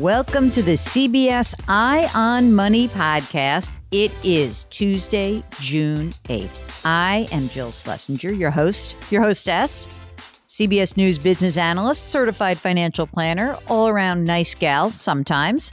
Welcome to the CBS Eye on Money podcast. It is Tuesday, June 8th. I am Jill Schlesinger, your host, your hostess, CBS News business analyst, certified financial planner, all around nice gal sometimes.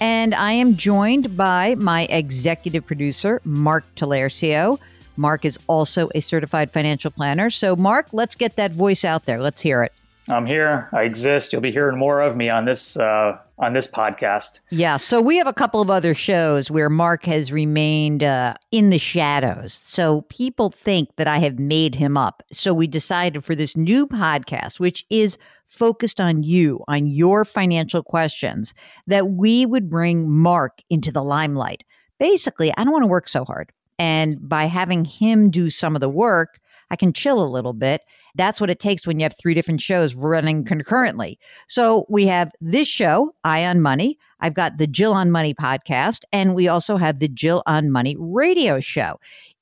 And I am joined by my executive producer, Mark Talercio. Mark is also a certified financial planner. So, Mark, let's get that voice out there. Let's hear it. I'm here. I exist. You'll be hearing more of me on this uh, on this podcast. Yeah. So we have a couple of other shows where Mark has remained uh, in the shadows. So people think that I have made him up. So we decided for this new podcast, which is focused on you, on your financial questions, that we would bring Mark into the limelight. Basically, I don't want to work so hard. And by having him do some of the work, I can chill a little bit that's what it takes when you have three different shows running concurrently. So we have this show, Eye on Money. I've got the Jill on Money podcast, and we also have the Jill on Money radio show.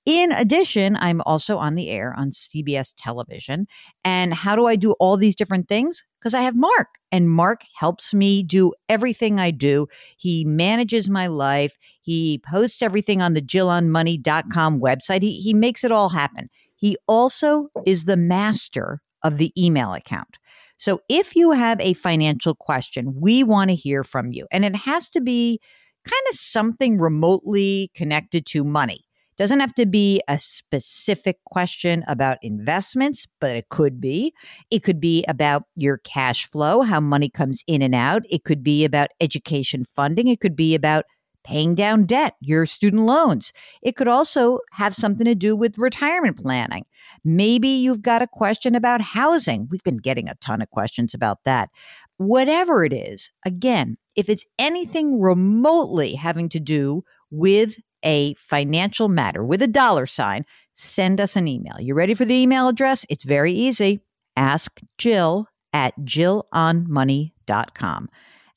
In addition, I'm also on the air on CBS television. And how do I do all these different things? Because I have Mark, and Mark helps me do everything I do. He manages my life, he posts everything on the JillOnMoney.com website, he, he makes it all happen. He also is the master of the email account. So if you have a financial question, we want to hear from you. And it has to be kind of something remotely connected to money. It doesn't have to be a specific question about investments, but it could be. It could be about your cash flow, how money comes in and out. It could be about education funding. It could be about paying down debt, your student loans. It could also have something to do with retirement planning. Maybe you've got a question about housing. We've been getting a ton of questions about that. Whatever it is, again, if it's anything remotely having to do with a financial matter with a dollar sign, send us an email. You ready for the email address? It's very easy. Ask Jill at jillonmoney.com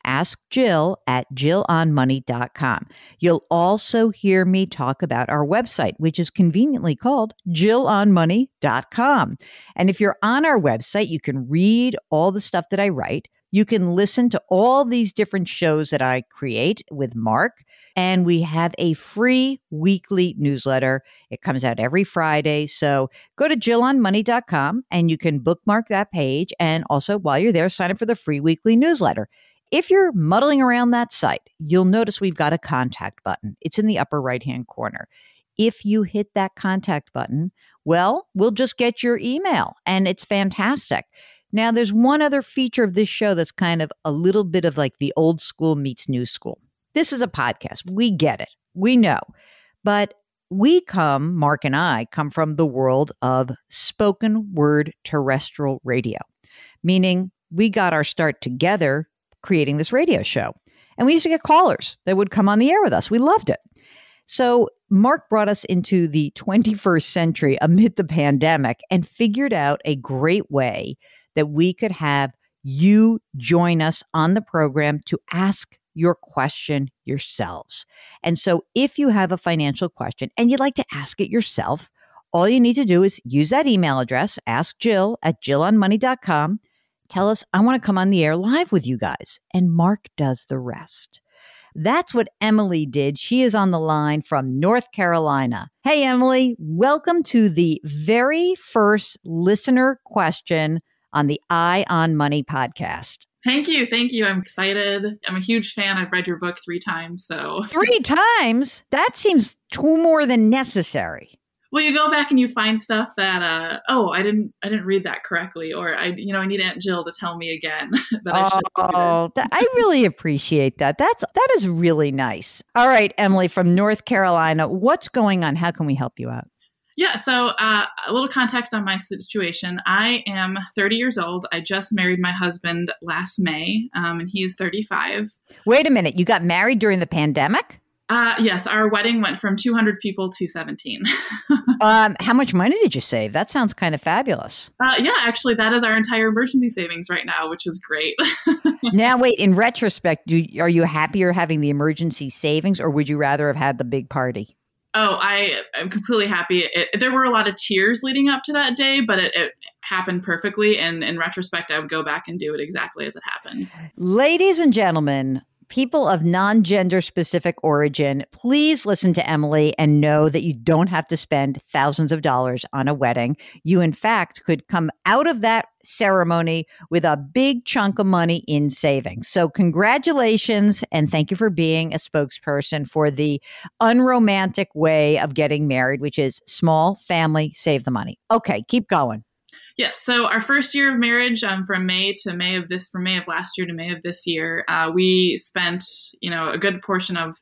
ask Jill at jillonmoney.com. You'll also hear me talk about our website, which is conveniently called jillonmoney.com. And if you're on our website, you can read all the stuff that I write. You can listen to all these different shows that I create with Mark. And we have a free weekly newsletter. It comes out every Friday. So go to jillonmoney.com and you can bookmark that page. And also, while you're there, sign up for the free weekly newsletter. If you're muddling around that site, you'll notice we've got a contact button. It's in the upper right hand corner. If you hit that contact button, well, we'll just get your email and it's fantastic. Now, there's one other feature of this show that's kind of a little bit of like the old school meets new school. This is a podcast. We get it. We know. But we come, Mark and I, come from the world of spoken word terrestrial radio, meaning we got our start together creating this radio show. And we used to get callers that would come on the air with us. We loved it. So Mark brought us into the 21st century amid the pandemic and figured out a great way that we could have you join us on the program to ask your question yourselves. And so if you have a financial question and you'd like to ask it yourself, all you need to do is use that email address, ask Jill at jillonmoney.com Tell us, I want to come on the air live with you guys. And Mark does the rest. That's what Emily did. She is on the line from North Carolina. Hey, Emily, welcome to the very first listener question on the Eye on Money podcast. Thank you. Thank you. I'm excited. I'm a huge fan. I've read your book three times. So, three times? That seems two more than necessary. Well you go back and you find stuff that uh oh i didn't i didn't read that correctly or i you know i need aunt jill to tell me again that i should Oh, that, I really appreciate that. That's that is really nice. All right, Emily from North Carolina, what's going on? How can we help you out? yeah so uh, a little context on my situation i am 30 years old i just married my husband last may um, and he's 35 Wait a minute, you got married during the pandemic? Uh, yes our wedding went from 200 people to 17 Um, how much money did you save? That sounds kind of fabulous. uh, yeah actually that is our entire emergency savings right now which is great now, wait. In retrospect, do are you happier having the emergency savings, or would you rather have had the big party? Oh, I am completely happy. It, there were a lot of tears leading up to that day, but it, it happened perfectly. And in retrospect, I would go back and do it exactly as it happened. Ladies and gentlemen, people of non gender specific origin, please listen to Emily and know that you don't have to spend thousands of dollars on a wedding. You, in fact, could come out of that ceremony with a big chunk of money in savings. So, congratulations and thank you for being a spokesperson for the unromantic way of getting married, which is small family, save the money. Okay, keep going. Yes. So our first year of marriage, um, from May to May of this, from May of last year to May of this year, uh, we spent, you know, a good portion of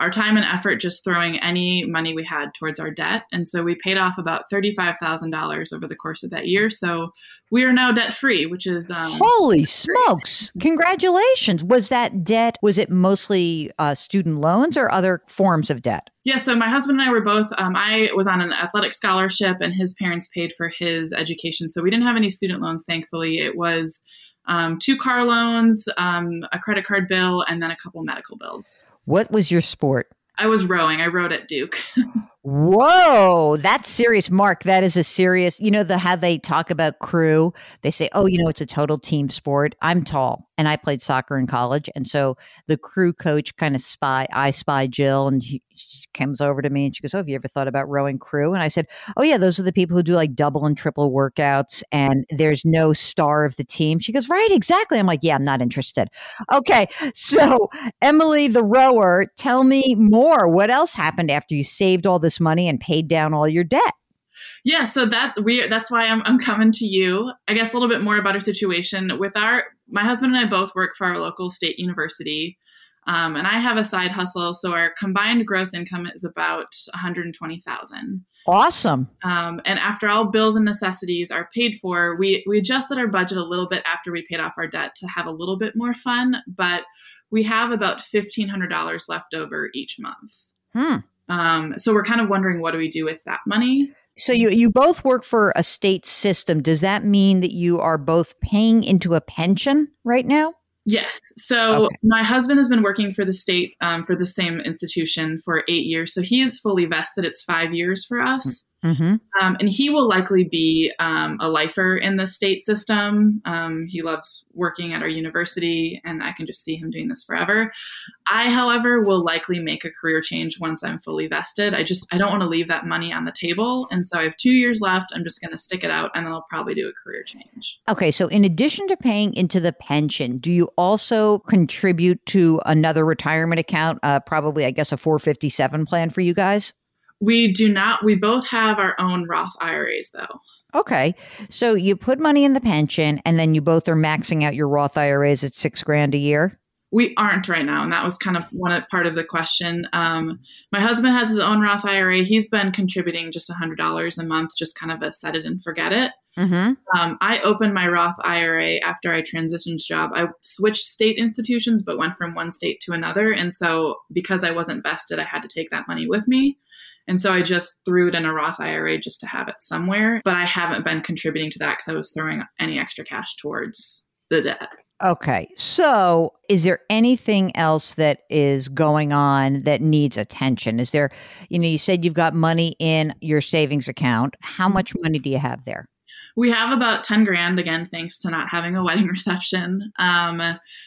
our time and effort just throwing any money we had towards our debt, and so we paid off about thirty-five thousand dollars over the course of that year. So we are now debt-free, which is um, Holy smokes. Congratulations. Was that debt, was it mostly uh, student loans or other forms of debt? Yeah, so my husband and I were both. Um, I was on an athletic scholarship, and his parents paid for his education. So we didn't have any student loans, thankfully. It was um, two car loans, um, a credit card bill, and then a couple medical bills. What was your sport? I was rowing. I rowed at Duke. Whoa, that's serious, Mark. That is a serious. You know the how they talk about crew. They say, "Oh, you know, it's a total team sport." I'm tall, and I played soccer in college, and so the crew coach kind of spy. I spy Jill, and he, she comes over to me and she goes, "Oh, have you ever thought about rowing crew?" And I said, "Oh yeah, those are the people who do like double and triple workouts, and there's no star of the team." She goes, "Right, exactly." I'm like, "Yeah, I'm not interested." Okay, so Emily, the rower, tell me more. What else happened after you saved all this money and paid down all your debt? yeah, so that we that's why I'm I'm coming to you. I guess a little bit more about our situation with our my husband and I both work for our local state university. Um, and I have a side hustle, so our combined gross income is about 120,000. Awesome. Um, and after all bills and necessities are paid for, we we adjusted our budget a little bit after we paid off our debt to have a little bit more fun. But we have about fifteen hundred dollars left over each month. Hmm. Um, so we're kind of wondering what do we do with that money? So you you both work for a state system. Does that mean that you are both paying into a pension right now? Yes. So Okay. my husband has been working for the state um, for the same institution for eight years. So he is fully vested. It's five years for us. Mm-hmm. Um, and he will likely be um, a lifer in the state system. Um, he loves working at our university, and I can just see him doing this forever. I, however, will likely make a career change once I'm fully vested. I just I don't want to leave that money on the table, and so I have two years left. I'm just going to stick it out, and then I'll probably do a career change. Okay, so in addition to paying into the pension, do you also contribute to another retirement account? Uh, probably, I guess, a 457 plan for you guys. We do not. We both have our own Roth IRAs, though. Okay, so you put money in the pension, and then you both are maxing out your Roth IRAs at six grand a year. We aren't right now, and that was kind of one of, part of the question. Um, my husband has his own Roth IRA. He's been contributing just hundred dollars a month, just kind of a set it and forget it. Mm-hmm. Um, I opened my Roth IRA after I transitioned job. I switched state institutions, but went from one state to another, and so because I wasn't vested, I had to take that money with me. And so I just threw it in a Roth IRA just to have it somewhere. But I haven't been contributing to that because I was throwing any extra cash towards the debt. Okay, so is there anything else that is going on that needs attention? Is there, you know, you said you've got money in your savings account. How mm-hmm. much money do you have there? We have about 10 grand, again, thanks to not having a wedding reception. Um,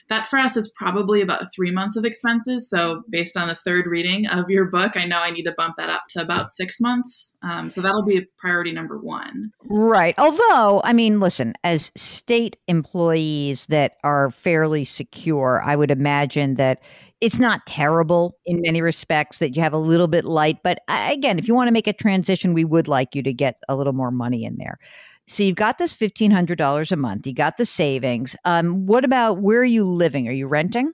that for us is probably about three months of expenses. So, based on the third reading of your book, I know I need to bump that up to about six months. Um, so, that'll be priority number one. Right. Although, I mean, listen, as state employees that are fairly secure, I would imagine that it's not terrible in many respects that you have a little bit light. But again, if you want to make a transition, we would like you to get a little more money in there. So you've got this fifteen hundred dollars a month. You got the savings. Um, what about where are you living? Are you renting?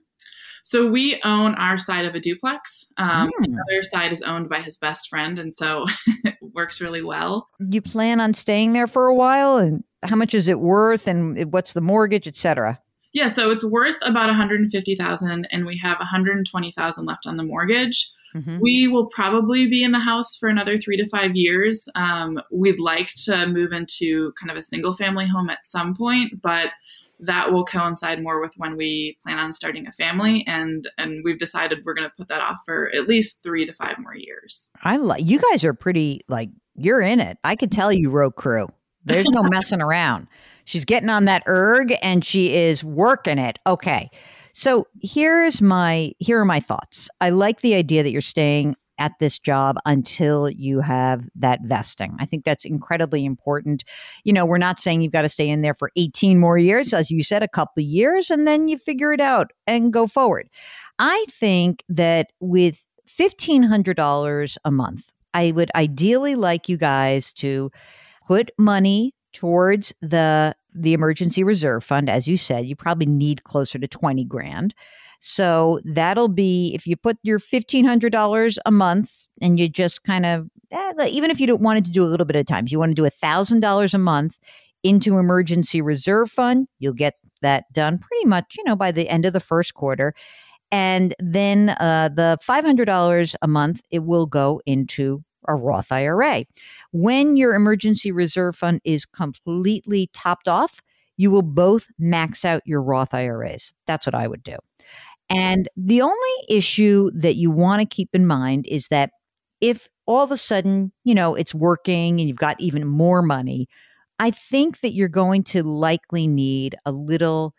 So we own our side of a duplex. Um, mm. The other side is owned by his best friend, and so it works really well. You plan on staying there for a while, and how much is it worth, and what's the mortgage, etc. Yeah, so it's worth about 150,000 and we have 120,000 left on the mortgage. Mm-hmm. We will probably be in the house for another three to five years. Um, we'd like to move into kind of a single family home at some point, but that will coincide more with when we plan on starting a family and and we've decided we're going to put that off for at least 3 to 5 more years. I like you guys are pretty like you're in it. I could tell you rowed crew. There's no messing around. She's getting on that erg and she is working it. Okay. So here's my here are my thoughts. I like the idea that you're staying at this job until you have that vesting. I think that's incredibly important. You know, we're not saying you've got to stay in there for 18 more years, as you said, a couple of years, and then you figure it out and go forward. I think that with $1,500 a month, I would ideally like you guys to put money towards the the emergency reserve fund as you said you probably need closer to 20 grand. So that'll be if you put your $1500 a month and you just kind of eh, even if you don't wanted to do a little bit of times you want to do $1000 a month into emergency reserve fund you'll get that done pretty much you know by the end of the first quarter. And then uh, the $500 a month it will go into a Roth IRA. When your emergency reserve fund is completely topped off, you will both max out your Roth IRAs. That's what I would do. And the only issue that you want to keep in mind is that if all of a sudden, you know, it's working and you've got even more money, I think that you're going to likely need a little,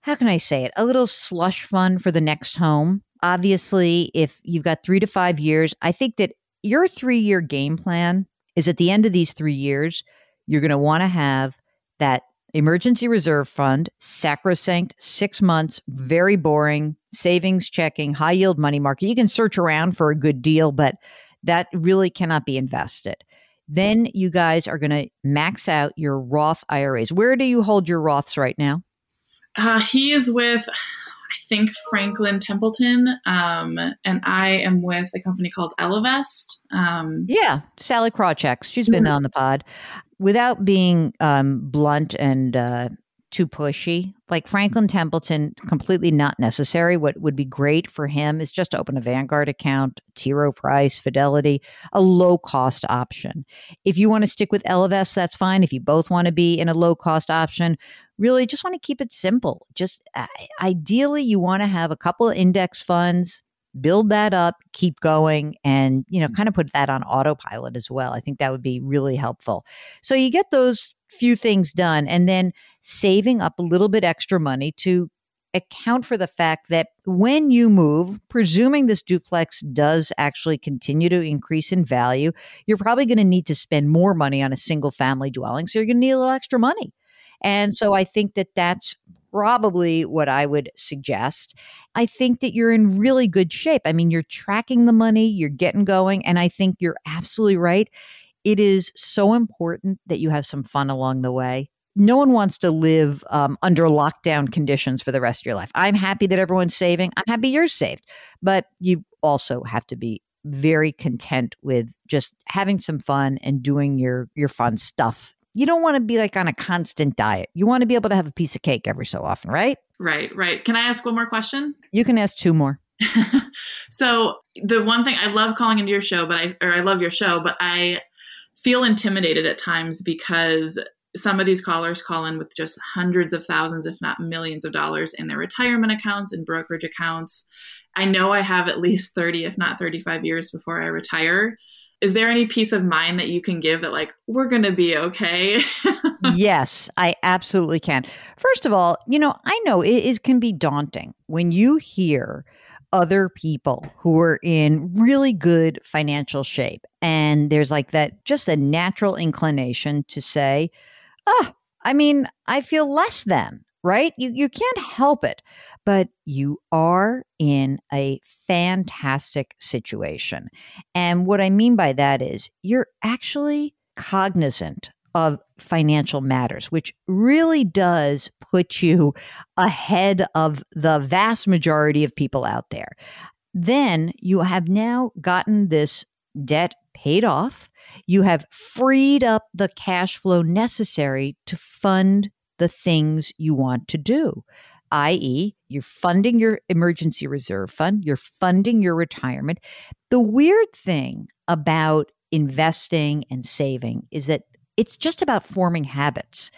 how can I say it, a little slush fund for the next home. Obviously, if you've got three to five years, I think that your three year game plan is at the end of these three years, you're going to want to have that emergency reserve fund, sacrosanct, six months, very boring, savings checking, high yield money market. You can search around for a good deal, but that really cannot be invested. Then you guys are going to max out your Roth IRAs. Where do you hold your Roths right now? Uh, he is with I think Franklin Templeton, um, and I am with a company called Ellevest. Um, yeah, Sally Krawcheck. She's been mm-hmm. on the pod. Without being um, blunt and uh, too pushy, like Franklin Templeton, completely not necessary. What would be great for him is just to open a Vanguard account, T. Rowe Price, Fidelity, a low cost option. If you want to stick with Ellevest, that's fine. If you both want to be in a low cost option, really just want to keep it simple. Just uh, ideally, you want to have a couple of index funds, build that up, keep going, and you know, kind of put that on autopilot as well. I think that would be really helpful. So you get those few things done, and then saving up a little bit extra money to account for the fact that when you move, presuming this duplex does actually continue to increase in value, you're probably going to need to spend more money on a single family dwelling. So you're going to need a little extra money. And so I think that that's probably what I would suggest. I think that you're in really good shape. I mean, you're tracking the money, you're getting going, and I think you're absolutely right. It is so important that you have some fun along the way. No one wants to live um, under lockdown conditions for the rest of your life. I'm happy that everyone's saving. I'm happy you're saved. But you also have to be very content with just having some fun and doing your your fun stuff you don't want to be like on a constant diet. You want to be able to have a piece of cake every so often, right? Right, right. Can I ask one more question? You can ask two more. so the one thing I love calling into your show, but I or I love your show, but I feel intimidated at times because some of these callers call in with just hundreds of thousands, if not millions of dollars in their retirement accounts and brokerage accounts. I know I have at least 30, if not 35 years before I retire is there any peace of mind that you can give that like we're going to be okay? Yes i absolutely can. First of all you know i know it, can be daunting when you hear other people who are in really good financial shape and there's like that just a natural inclination to say ah oh, i mean i feel less than right? You you can't help it. But you are in a fantastic situation. And what I mean by that is you're actually cognizant of financial matters, which really does put you ahead of the vast majority of people out there. Then you have now gotten this debt paid off. You have freed up the cash flow necessary to fund the things you want to do, i.e., you're funding your emergency reserve fund, you're funding your retirement. The weird thing about investing and saving is that it's just about forming habits.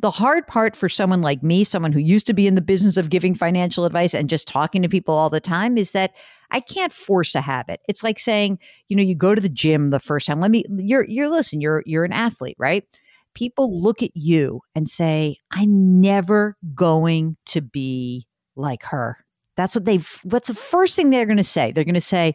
The hard part for someone like me, someone who used to be in the business of giving financial advice and just talking to people all the time, is that I can't force a habit. It's like saying, you know, you go to the gym the first time. Let me you're you're listen, you're you're an athlete, right? People look at you and say, I'm never going to be like her. That's what they've, what's the first thing they're going to say? They're going to say,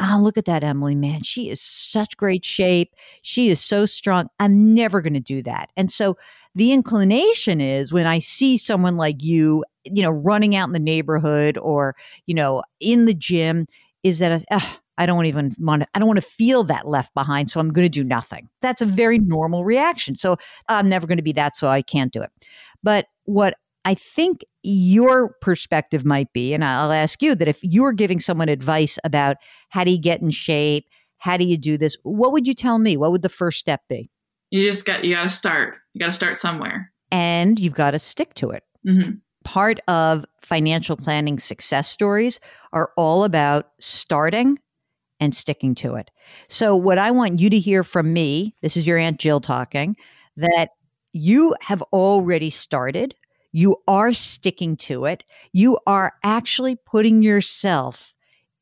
Oh, look at that, Emily, man. She is such great shape. She is so strong. I'm never going to do that. And so the inclination is when I see someone like you, you know, running out in the neighborhood or, you know, in the gym, is that, uh, I don't even want to, I don't want to feel that left behind. So I'm going to do nothing. That's a very normal reaction. So I'm never going to be that. So I can't do it. But what I think your perspective might be, and I'll ask you that if you were giving someone advice about how do you get in shape, how do you do this, what would you tell me? What would the first step be? You just got you got to start. You got to start somewhere, and you've got to stick to it. Mm-hmm. Part of financial planning success stories are all about starting and sticking to it. So, what I want you to hear from me, this is your Aunt Jill talking, that you have already started you are sticking to it. You are actually putting yourself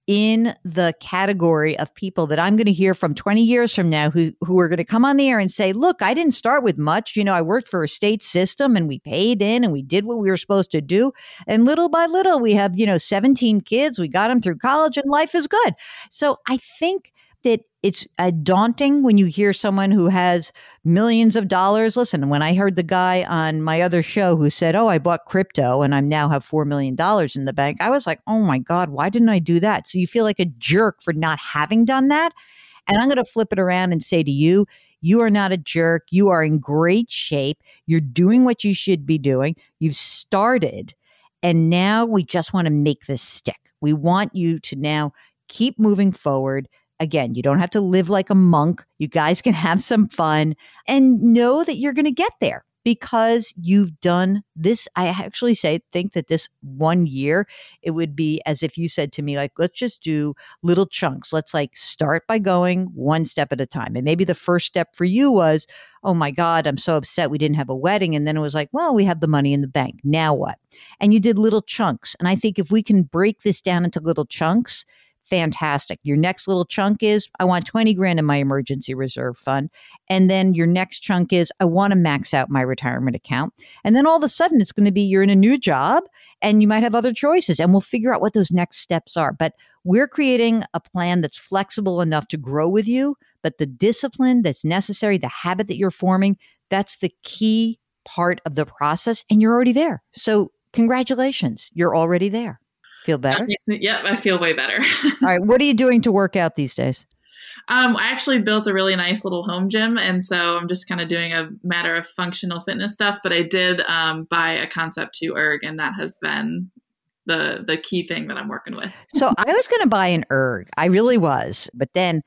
in the category of people that I'm going to hear from 20 years from now who, who are going to come on the air and say, look, I didn't start with much. You know, I worked for a state system and we paid in and we did what we were supposed to do. And little by little, we have, you know, 17 kids. We got them through college and life is good. So I think that it's daunting when you hear someone who has millions of dollars. Listen, when I heard the guy on my other show who said, "Oh, I bought crypto and I now have 4 million dollars in the bank." I was like, "Oh my god, why didn't I do that?" So you feel like a jerk for not having done that. And I'm going to flip it around and say to you, you are not a jerk. You are in great shape. You're doing what you should be doing. You've started. And now we just want to make this stick. We want you to now keep moving forward Again, you don't have to live like a monk. You guys can have some fun and know that you're going to get there because you've done this. I actually say, think that this one year, it would be as if you said to me, like, let's just do little chunks. Let's like start by going one step at a time. And maybe the first step for you was, oh my God, I'm so upset we didn't have a wedding. And then it was like, well, we have the money in the bank. Now what? And you did little chunks. And I think if we can break this down into little chunks, fantastic. Your next little chunk is I want 20 grand in my emergency reserve fund. And then your next chunk is I want to max out my retirement account. And then all of a sudden it's going to be you're in a new job and you might have other choices and we'll figure out what those next steps are. But we're creating a plan that's flexible enough to grow with you, but the discipline that's necessary, the habit that you're forming, that's the key part of the process and you're already there. So congratulations, you're already there. Feel better? Yep, I feel way better. All right. What are you doing to work out these days? Um, I actually built a really nice little home gym, and so I'm just kind of doing a matter of functional fitness stuff. But I did um, buy a Concept 2 erg, and that has been the the key thing that I'm working with. so I was going to buy an erg, I really was, but then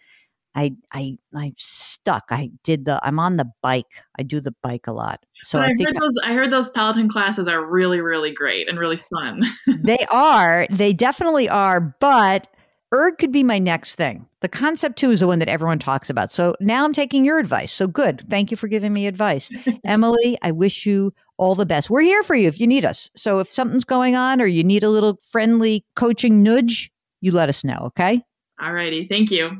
I I I'm stuck. I did the I'm on the bike. I do the bike a lot. So I, I, heard those I heard those Peloton classes are really really great and really fun. they are. They definitely are, but erg could be my next thing. The Concept 2 is the one that everyone talks about. So now I'm taking your advice. So good. Thank you for giving me advice. Emily, I wish you all the best. We're here for you if you need us. So if something's going on or you need a little friendly coaching nudge, you let us know, okay? All righty. Thank you.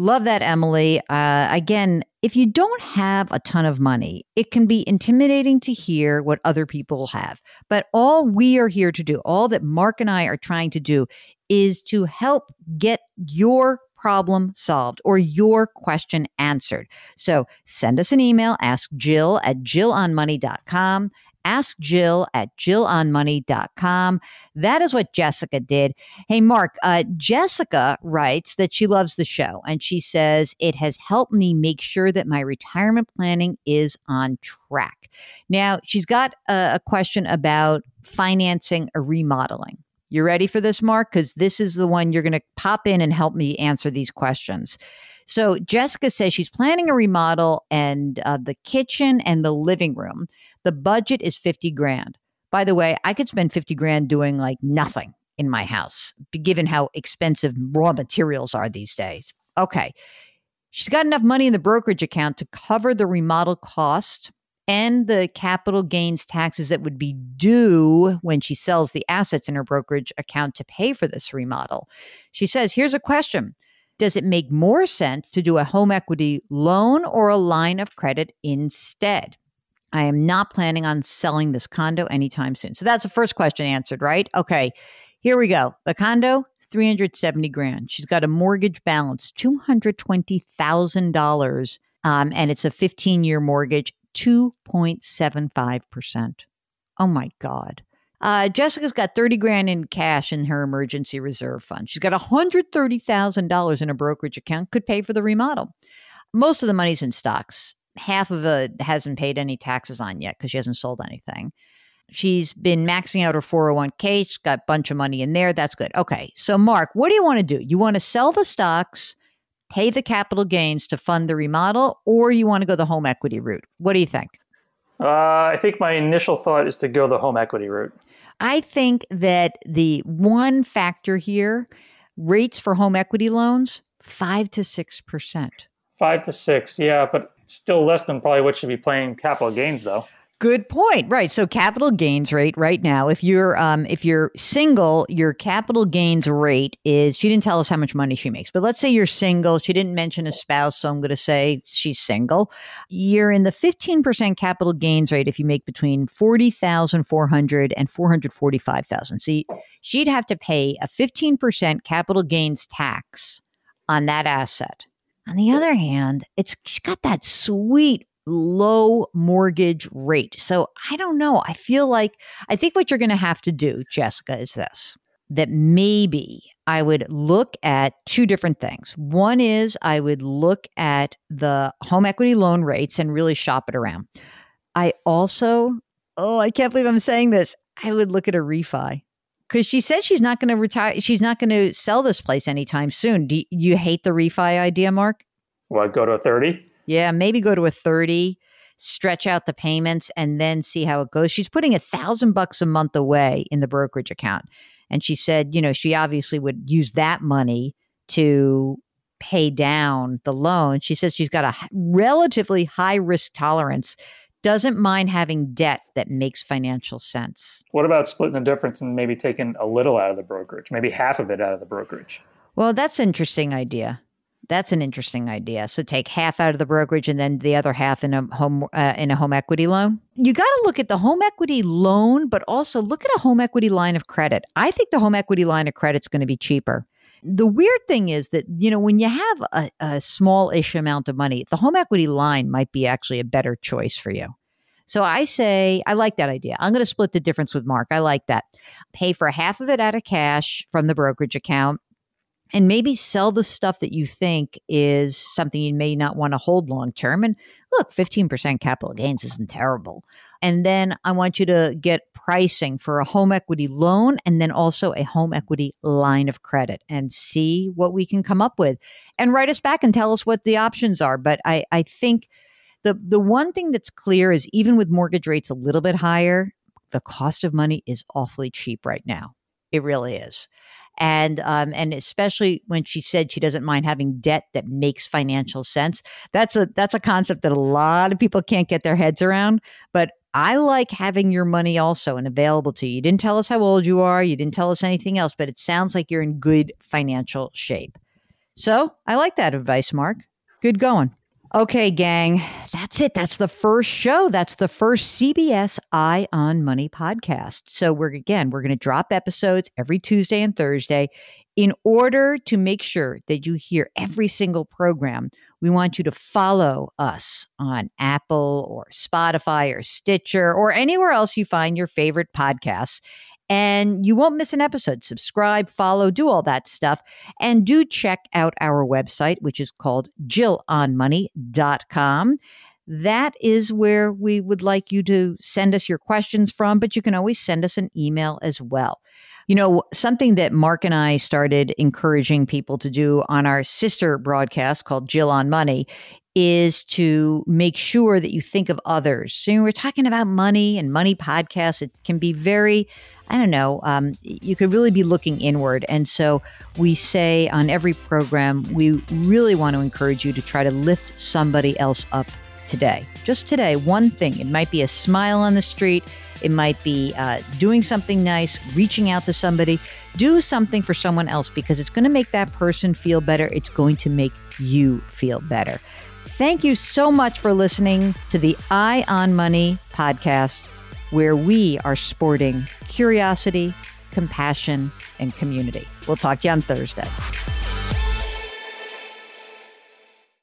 Love that, Emily. Uh, again, if you don't have a ton of money, it can be intimidating to hear what other people have. But all we are here to do, all that Mark and I are trying to do, is to help get your problem solved or your question answered. So send us an email, ask Jill at jillonmoney.com. Ask Jill at jillonmoney.com. That is what Jessica did. Hey, Mark, uh, Jessica writes that she loves the show and she says, It has helped me make sure that my retirement planning is on track. Now, she's got a, a question about financing a remodeling. You ready for this, Mark? Because this is the one you're going to pop in and help me answer these questions. So Jessica says she's planning a remodel and uh, the kitchen and the living room. The budget is 50 grand. By the way, I could spend 50 grand doing like nothing in my house, given how expensive raw materials are these days. Okay. She's got enough money in the brokerage account to cover the remodel cost and the capital gains taxes that would be due when she sells the assets in her brokerage account to pay for this remodel. She says, Here's a question Does it make more sense to do a home equity loan or a line of credit instead? I am not planning on selling this condo anytime soon. So that's the first question answered, right? Okay. Here we go. The condo, 370 grand. She's got a mortgage balance, $220,000. Um, and it's a 15 year mortgage 2.75%. Oh my God. Uh, Jessica's got 30 grand in cash in her emergency reserve fund. She's got $130,000 in a brokerage account, could pay for the remodel. Most of the money's in stocks. Half of it hasn't paid any taxes on yet because she hasn't sold anything. She's been maxing out her 401k. She's got a bunch of money in there. That's good. Okay. So, Mark, what do you want to do? You want to sell the stocks pay the capital gains to fund the remodel, or you want to go the home equity route? What do you think? Uh, I think my initial thought is to go the home equity route. I think that the one factor here rates for home equity loans, five to 6%. Five to six, yeah, but still less than probably what should be paying capital gains, though. Good point. Right. So capital gains rate right now, if you're um if you're single, your capital gains rate is she didn't tell us how much money she makes, but let's say you're single. She didn't mention a spouse, so I'm gonna say she's single. You're in the 15% capital gains rate if you make between 40,400 and 445,000. See, she'd have to pay a 15% capital gains tax on that asset. On the other hand, it's got that sweet low mortgage rate. So I don't know. I feel like I think what you're going to have to do, Jessica, is this that maybe I would look at two different things. One is I would look at the home equity loan rates and really shop it around. I also, oh, I can't believe I'm saying this. I would look at a refi because she said she's not going to retire. She's not going to sell this place anytime soon. Do you hate the refi idea, Mark? What, go to a 30? Yeah, maybe go to a 30, stretch out the payments and then see how it goes. She's putting a thousand bucks a month away in the brokerage account. And she said, you know, she obviously would use that money to pay down the loan. She says she's got a relatively high risk tolerance, doesn't mind having debt that makes financial sense. What about splitting the difference and maybe taking a little out of the brokerage, maybe half of it out of the brokerage? Well, that's an interesting idea. That's an interesting idea. So take half out of the brokerage and then the other half in a home uh, in a home equity loan. You got to look at the home equity loan, but also look at a home equity line of credit. I think the home equity line of credit is going to be cheaper. The weird thing is that you know when you have a, a small-ish amount of money, the home equity line might be actually a better choice for you. So I say, I like that idea. I'm going to split the difference with Mark. I like that. Pay for half of it out of cash from the brokerage account and maybe sell the stuff that you think is something you may not want to hold long term. And look, 15% capital gains isn't terrible. And then I want you to get pricing for a home equity loan and then also a home equity line of credit and see what we can come up with and write us back and tell us what the options are. But I, I think the, the one thing that's clear is even with mortgage rates a little bit higher, the cost of money is awfully cheap right now. It really is. And um, and especially when she said she doesn't mind having debt that makes financial sense. That's a that's a concept that a lot of people can't get their heads around. But I like having your money also and available to you. You didn't tell us how old you are. You didn't tell us anything else, but it sounds like you're in good financial shape. So I like that advice, Mark. Good going. Okay, gang, that's it. That's the first show. That's the first CBS Eye on Money podcast. So we're again, we're going to drop episodes every Tuesday and Thursday in order to make sure that you hear every single program. We want you to follow us on Apple or Spotify or Stitcher or anywhere else you find your favorite podcasts and you won't miss an episode. Subscribe, follow, do all that stuff. And do check out our website, which is called jillonmoney.com. That is where we would like you to send us your questions from, but you can always send us an email as well. You know, something that Mark and I started encouraging people to do on our sister broadcast called Jill on Money is to make sure that you think of others. So we're talking about money and money podcasts. It can be very I don't know, um, you could really be looking inward. And so we say on every program, we really want to encourage you to try to lift somebody else up today. Just today, one thing. It might be a smile on the street, it might be uh, doing something nice, reaching out to somebody. Do something for someone else because it's going to make that person feel better. It's going to make you feel better. Thank you so much for listening to the Eye on Money podcast where we are sporting curiosity, compassion, and community. We'll talk to you on Thursday.